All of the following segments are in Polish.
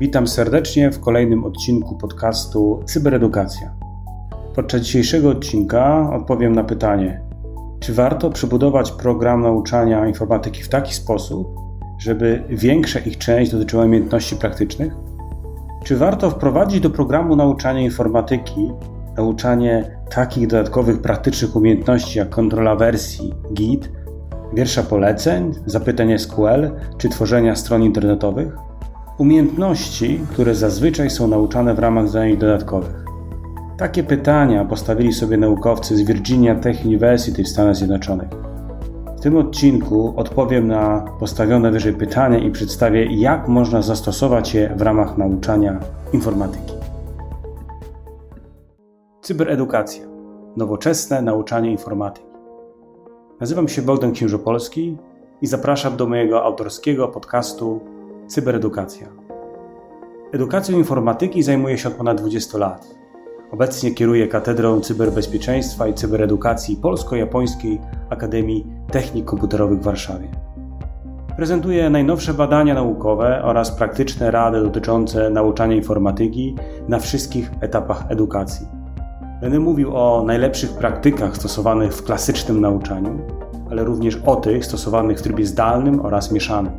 Witam serdecznie w kolejnym odcinku podcastu Cyberedukacja. Podczas dzisiejszego odcinka odpowiem na pytanie, czy warto przebudować program nauczania informatyki w taki sposób, żeby większa ich część dotyczyła umiejętności praktycznych? Czy warto wprowadzić do programu nauczania informatyki nauczanie takich dodatkowych praktycznych umiejętności jak kontrola wersji Git, wiersza poleceń, zapytań SQL czy tworzenia stron internetowych? Umiejętności, które zazwyczaj są nauczane w ramach zajęć dodatkowych. Takie pytania postawili sobie naukowcy z Virginia Tech University w Stanach Zjednoczonych. W tym odcinku odpowiem na postawione wyżej pytania i przedstawię, jak można zastosować je w ramach nauczania informatyki. Cyberedukacja. Nowoczesne nauczanie informatyki. Nazywam się Bogdan Księżopolski i zapraszam do mojego autorskiego podcastu Cyberedukacja. Edukacją informatyki zajmuję się od ponad 20 lat. Obecnie kieruję Katedrą Cyberbezpieczeństwa i Cyberedukacji Polsko-Japońskiej Akademii Technik Komputerowych w Warszawie. Prezentuję najnowsze badania naukowe oraz praktyczne rady dotyczące nauczania informatyki na wszystkich etapach edukacji. Będę mówił o najlepszych praktykach stosowanych w klasycznym nauczaniu, ale również o tych stosowanych w trybie zdalnym oraz mieszanym.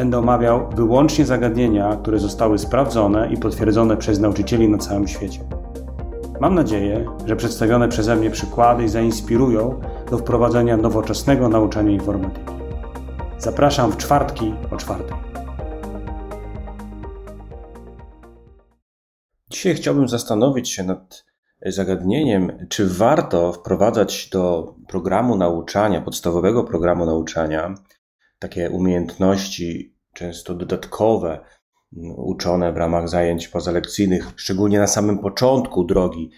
Będę omawiał wyłącznie zagadnienia, które zostały sprawdzone i potwierdzone przez nauczycieli na całym świecie. Mam nadzieję, że przedstawione przeze mnie przykłady zainspirują do wprowadzenia nowoczesnego nauczania informatyki. Zapraszam w czwartki o czwartej. Dzisiaj chciałbym zastanowić się nad zagadnieniem, czy warto wprowadzać do programu nauczania, podstawowego programu nauczania, takie umiejętności, często dodatkowe, uczone w ramach zajęć pozalekcyjnych, szczególnie na samym początku drogi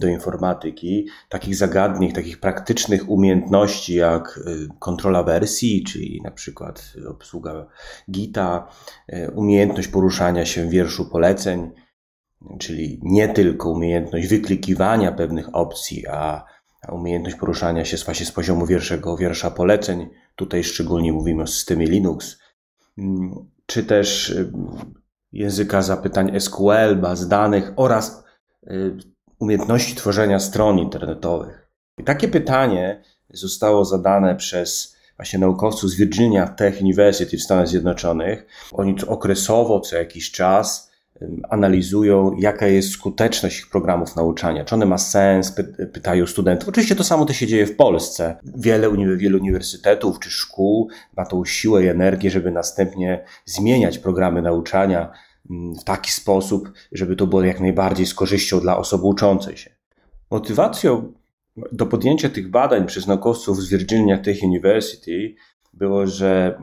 do informatyki, takich zagadnień, takich praktycznych umiejętności jak y, kontrola wersji, czyli na przykład obsługa Gita, y, umiejętność poruszania się w wierszu poleceń, czyli nie tylko umiejętność wyklikiwania pewnych opcji, a umiejętność poruszania się właśnie z poziomu wierszego wiersza poleceń. Tutaj szczególnie mówimy o systemie Linux, mm, czy też y, języka zapytań SQL, baz danych oraz y, umiejętności tworzenia stron internetowych. I takie pytanie zostało zadane przez właśnie naukowców z Virginia Tech University w Stanach Zjednoczonych. Oni okresowo, co jakiś czas, analizują, jaka jest skuteczność ich programów nauczania, czy one ma sens, pytają studentów. Oczywiście to samo to się dzieje w Polsce. Wiele, wiele uniwersytetów czy szkół ma tą siłę i energię, żeby następnie zmieniać programy nauczania w taki sposób, żeby to było jak najbardziej z korzyścią dla osoby uczącej się. Motywacją do podjęcia tych badań przez naukowców z Virginia Tech University było, że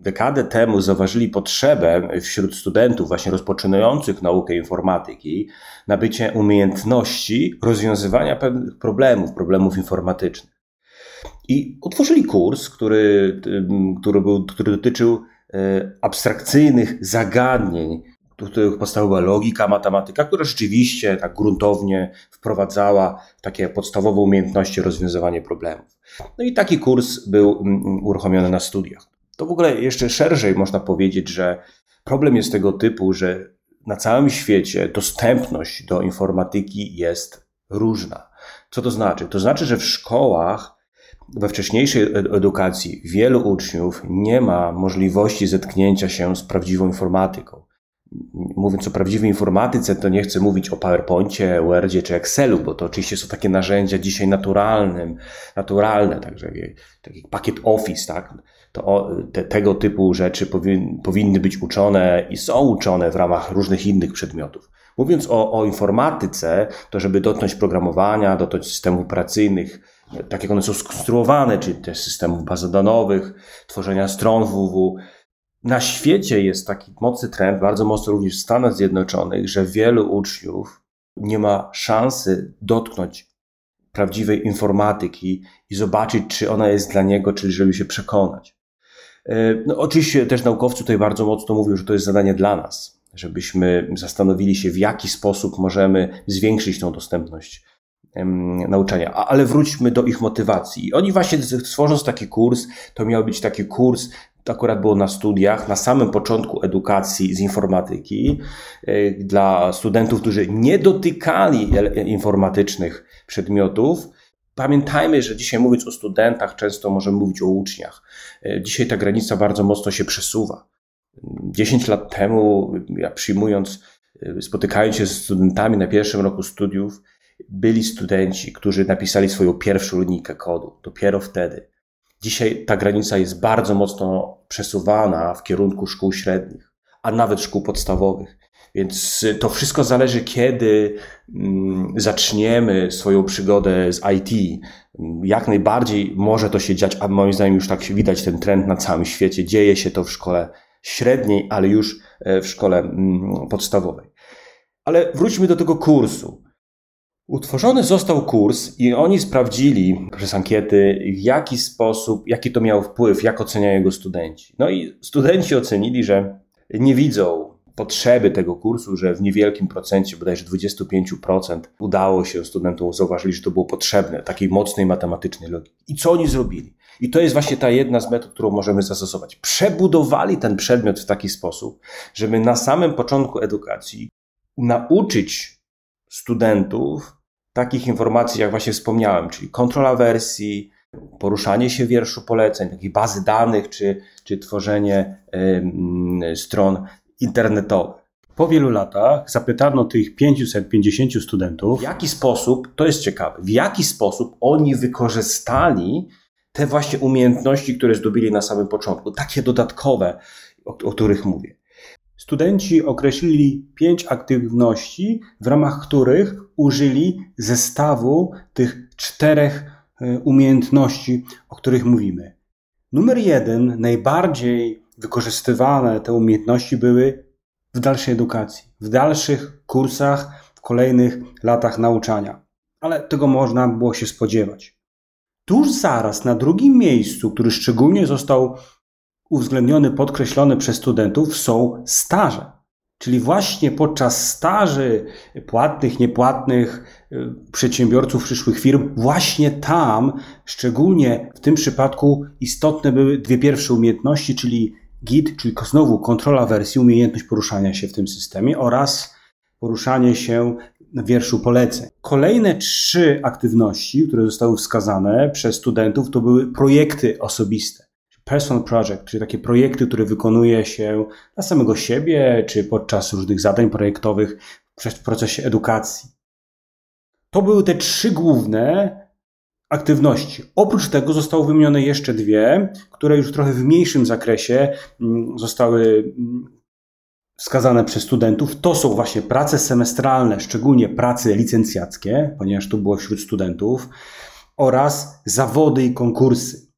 dekadę temu zauważyli potrzebę wśród studentów właśnie rozpoczynających naukę informatyki nabycie umiejętności rozwiązywania pewnych problemów, problemów informatycznych. I utworzyli kurs, który, który, był, który dotyczył e, abstrakcyjnych zagadnień których podstawowa logika, matematyka, która rzeczywiście tak gruntownie wprowadzała takie podstawowe umiejętności rozwiązywania problemów. No i taki kurs był mm, mm, uruchomiony na studiach. To w ogóle jeszcze szerzej można powiedzieć, że problem jest tego typu, że na całym świecie dostępność do informatyki jest różna. Co to znaczy? To znaczy, że w szkołach we wcześniejszej edukacji wielu uczniów nie ma możliwości zetknięcia się z prawdziwą informatyką mówiąc o prawdziwej informatyce, to nie chcę mówić o PowerPoincie, Wordzie czy Excelu, bo to oczywiście są takie narzędzia dzisiaj naturalnym, naturalne, także taki pakiet Office, tak? To te, tego typu rzeczy powin, powinny być uczone i są uczone w ramach różnych innych przedmiotów. Mówiąc o, o informatyce, to żeby dotknąć programowania, dotknąć systemów operacyjnych, tak jak one są skonstruowane, czyli też systemów bazodanowych, tworzenia stron www, na świecie jest taki mocny trend, bardzo mocno również w Stanach Zjednoczonych, że wielu uczniów nie ma szansy dotknąć prawdziwej informatyki i zobaczyć, czy ona jest dla niego, czyli żeby się przekonać. E, no, oczywiście też naukowcy tutaj bardzo mocno mówią, że to jest zadanie dla nas, żebyśmy zastanowili się, w jaki sposób możemy zwiększyć tą dostępność nauczania. Ale wróćmy do ich motywacji. Oni właśnie tworząc taki kurs, to miał być taki kurs to akurat było na studiach, na samym początku edukacji z informatyki, e, dla studentów, którzy nie dotykali informatycznych przedmiotów. Pamiętajmy, że dzisiaj mówiąc o studentach, często możemy mówić o uczniach. E, dzisiaj ta granica bardzo mocno się przesuwa. 10 lat temu, ja przyjmując, e, spotykając się z studentami na pierwszym roku studiów, byli studenci, którzy napisali swoją pierwszą linijkę kodu. Dopiero wtedy. Dzisiaj ta granica jest bardzo mocno przesuwana w kierunku szkół średnich, a nawet szkół podstawowych. Więc to wszystko zależy, kiedy mm, zaczniemy swoją przygodę z IT. Jak najbardziej może to się dziać, a moim zdaniem już tak widać ten trend na całym świecie. Dzieje się to w szkole średniej, ale już e, w szkole mm, podstawowej. Ale wróćmy do tego kursu. Utworzony został kurs i oni sprawdzili przez ankiety, w jaki sposób, jaki to miał wpływ, jak oceniają jego studenci. No i studenci ocenili, że nie widzą potrzeby tego kursu, że w niewielkim procencie, bodajże 25% udało się studentom zauważyć, że to było potrzebne, takiej mocnej matematycznej logiki. I co oni zrobili? I to jest właśnie ta jedna z metod, którą możemy zastosować. Przebudowali ten przedmiot w taki sposób, żeby na samym początku edukacji nauczyć studentów takich informacji, jak właśnie wspomniałem, czyli kontrola wersji, poruszanie się wierszu poleceń, takiej bazy danych, czy, czy tworzenie y, stron internetowych. Po wielu latach zapytano tych 550 studentów, w jaki sposób, to jest ciekawe, w jaki sposób oni wykorzystali te właśnie umiejętności, które zdobyli na samym początku, takie dodatkowe, o, o których mówię. Studenci określili pięć aktywności, w ramach których użyli zestawu tych czterech e, umiejętności, o których mówimy. Numer jeden, najbardziej wykorzystywane te umiejętności były w dalszej edukacji, w dalszych kursach, w kolejnych latach nauczania. Ale tego można było się spodziewać. Tuż zaraz na drugim miejscu, który szczególnie został uwzględniony, podkreślony przez studentów, są staże. Czyli właśnie podczas staży płatnych, niepłatnych y, przedsiębiorców przyszłych firm, właśnie tam, szczególnie w tym przypadku, istotne były dwie pierwsze umiejętności, czyli Git, czyli znowu kontrola wersji, umiejętność poruszania się w tym systemie oraz poruszanie się w wierszu poleceń. Kolejne trzy aktywności, które zostały wskazane przez studentów, to były projekty osobiste personal project, czyli takie projekty, które wykonuje się dla samego siebie, czy podczas różnych zadań projektowych w procesie edukacji. To były te trzy główne aktywności. Oprócz tego zostały wymienione jeszcze dwie, które już trochę w mniejszym zakresie mm, zostały mm, wskazane przez studentów. To są właśnie prace semestralne, szczególnie prace licencjackie, ponieważ to było wśród studentów, oraz zawody i konkursy.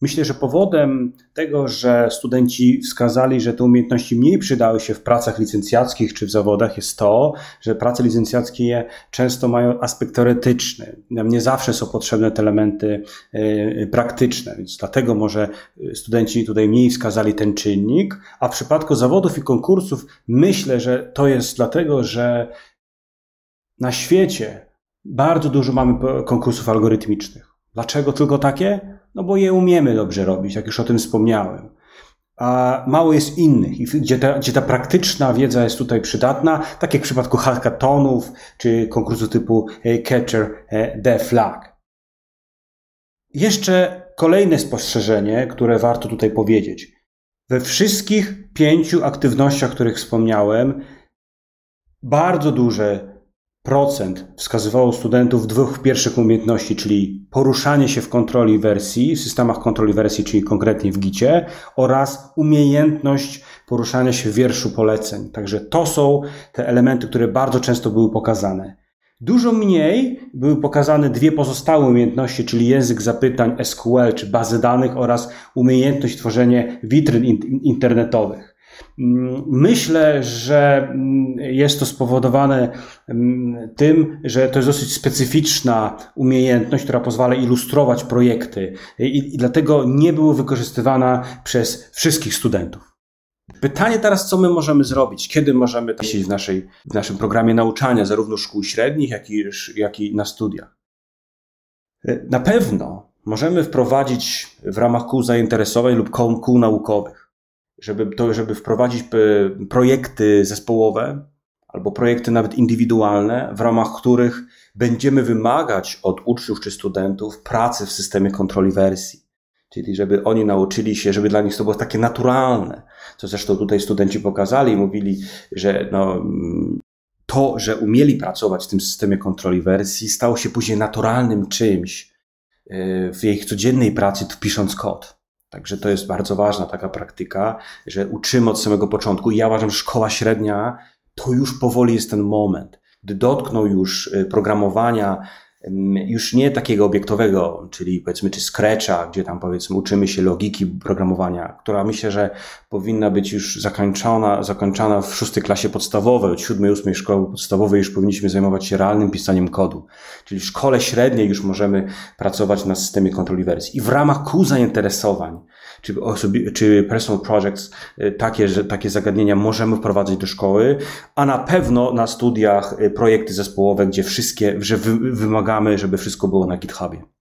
Myślę, że powodem tego, że studenci wskazali, że te umiejętności mniej przydały się w pracach licencjackich czy w zawodach, jest to, że prace licencjackie często mają aspekt teoretyczny. Nie zawsze są potrzebne te elementy e, praktyczne, więc dlatego może studenci tutaj mniej wskazali ten czynnik, a w przypadku zawodów i konkursów myślę, że to jest dlatego, że na świecie bardzo dużo mamy konkursów algorytmicznych. Dlaczego tylko takie? No bo je umiemy dobrze robić, jak już o tym wspomniałem. A mało jest innych, gdzie ta, gdzie ta praktyczna wiedza jest tutaj przydatna, tak jak w przypadku hackathonów czy konkursu typu e, Catcher e, the Flag. Jeszcze kolejne spostrzeżenie, które warto tutaj powiedzieć. We wszystkich pięciu aktywnościach, o których wspomniałem, bardzo duże wskazywało studentów dwóch pierwszych umiejętności, czyli poruszanie się w kontroli wersji, w systemach kontroli wersji, czyli konkretnie w Gicie, oraz umiejętność poruszania się w wierszu poleceń. Także to są te elementy, które bardzo często były pokazane. Dużo mniej były pokazane dwie pozostałe umiejętności, czyli język zapytań SQL czy bazy danych oraz umiejętność tworzenia witryn internetowych. Mm, myślę, że mm, jest to spowodowane mm, tym, że to jest dosyć specyficzna umiejętność, która pozwala ilustrować projekty i, i dlatego nie była wykorzystywana przez wszystkich studentów. Pytanie teraz, co my możemy zrobić? Kiedy możemy to w, naszej, w naszym programie nauczania, zarówno szkół średnich, jak i, jak i na studiach? Na pewno możemy wprowadzić w ramach kół zainteresowań lub kół, kół naukowych, żeby, to, żeby wprowadzić e, projekty zespołowe albo projekty nawet indywidualne, w ramach których będziemy wymagać od uczniów czy studentów pracy w systemie kontroli wersji. Czyli żeby oni nauczyli się, żeby dla nich to było takie naturalne. Co zresztą tutaj studenci pokazali, mówili, że no, to, że umieli pracować w tym systemie kontroli wersji, stało się później naturalnym czymś e, w ich codziennej pracy, pisząc kod. Także to jest bardzo ważna taka praktyka, że uczymy od samego początku. Ja uważam, że szkoła średnia to już powoli jest ten moment, gdy dotkną już e, programowania, już nie takiego obiektowego, czyli powiedzmy czy Scratcha, gdzie tam powiedzmy uczymy się logiki programowania, która myślę, że powinna być już zakończona, zakończona w szóstej klasie podstawowej, od siódmej, ósmej szkoły podstawowej już powinniśmy zajmować się realnym pisaniem kodu. Czyli w szkole średniej już możemy pracować na systemie kontroli wersji. I w ramach kół zainteresowań, czy, osobi- czy personal projects, y, takie, że, takie zagadnienia możemy wprowadzać do szkoły, a na pewno na studiach y, projekty zespołowe, gdzie wszystkie, że wy, wymagamy, żeby wszystko było na GitHubie.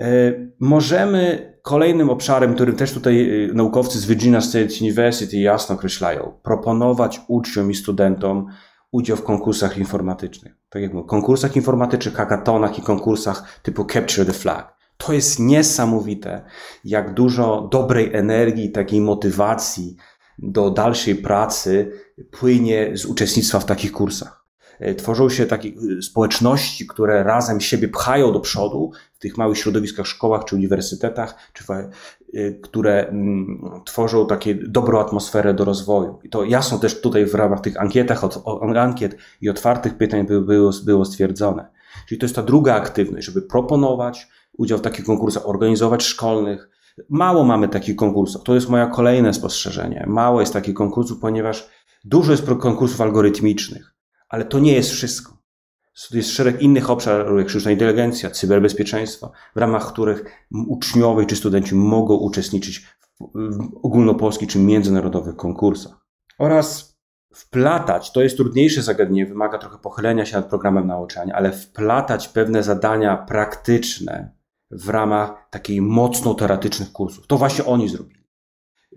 Y, możemy kolejnym obszarem, który też tutaj naukowcy z Virginia State University jasno określają, proponować uczniom i studentom udział w konkursach informatycznych. Tak jak mówię, konkursach informatycznych, hackathonach i konkursach typu Capture the Flag. To jest niesamowite, jak dużo dobrej energii, takiej motywacji do dalszej pracy płynie z uczestnictwa w takich kursach. E, tworzą się takie e, społeczności, które razem siebie pchają do przodu w tych małych środowiskach, szkołach czy uniwersytetach, czy e, które mm, tworzą takie dobrą atmosferę do rozwoju. I to jasno też tutaj w ramach tych ankietach, ankiet i otwartych pytań było, było stwierdzone. Czyli to jest ta druga aktywność, żeby proponować, udział w takich konkursach, organizować szkolnych. Mało mamy takich konkursów. To jest moje kolejne spostrzeżenie. Mało jest takich konkursów, ponieważ dużo jest konkursów algorytmicznych, ale to nie jest wszystko. Jest szereg innych obszarów, jak sztuczna inteligencja, cyberbezpieczeństwo, w ramach których uczniowie czy studenci mogą uczestniczyć w ogólnopolskich czy międzynarodowych konkursach. Oraz wplatać, to jest trudniejsze zagadnienie, wymaga trochę pochylenia się nad programem nauczania, ale wplatać pewne zadania praktyczne w ramach takiej mocno teoretycznych kursów. To właśnie oni zrobili.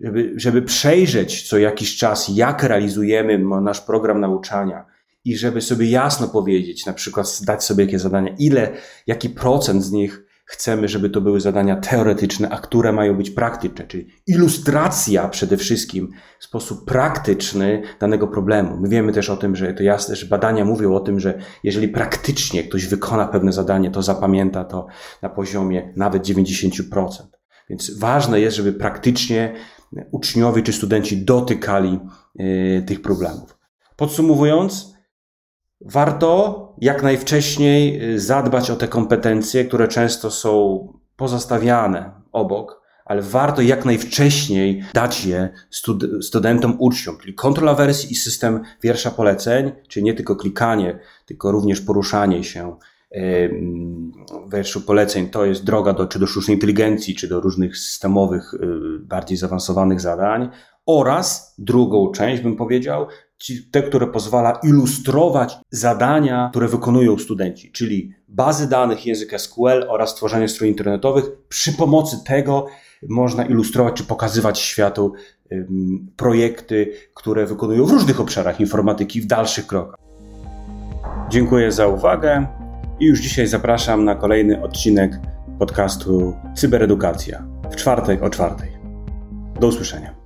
Żeby, żeby przejrzeć co jakiś czas, jak realizujemy nasz program nauczania i żeby sobie jasno powiedzieć, na przykład dać sobie jakie zadania, ile, jaki procent z nich chcemy, żeby to były zadania teoretyczne, a które mają być praktyczne, czyli ilustracja przede wszystkim w sposób praktyczny danego problemu. My wiemy też o tym, że to jasne, że badania mówią o tym, że jeżeli praktycznie ktoś wykona pewne zadanie, to zapamięta to na poziomie nawet 90%. Więc ważne jest, żeby praktycznie uczniowie czy studenci dotykali y, tych problemów. Podsumowując, Warto jak najwcześniej y, zadbać o te kompetencje, które często są pozostawiane obok, ale warto jak najwcześniej dać je stud studentom, uczniom, czyli kontrola wersji i system wiersza poleceń, czyli nie tylko klikanie, tylko również poruszanie się w wierszu poleceń. To jest droga do, czy do sztucznej inteligencji, czy do różnych systemowych, y, bardziej zaawansowanych zadań. Oraz drugą część, bym powiedział, te, które pozwala ilustrować zadania, które wykonują studenci, czyli bazy danych, język SQL oraz tworzenie stron internetowych. Przy pomocy tego można ilustrować czy pokazywać światu projekty, które wykonują w różnych obszarach informatyki w dalszych krokach. Dziękuję za uwagę i już dzisiaj zapraszam na kolejny odcinek podcastu Cyberedukacja w czwartek o czwartej. Do usłyszenia.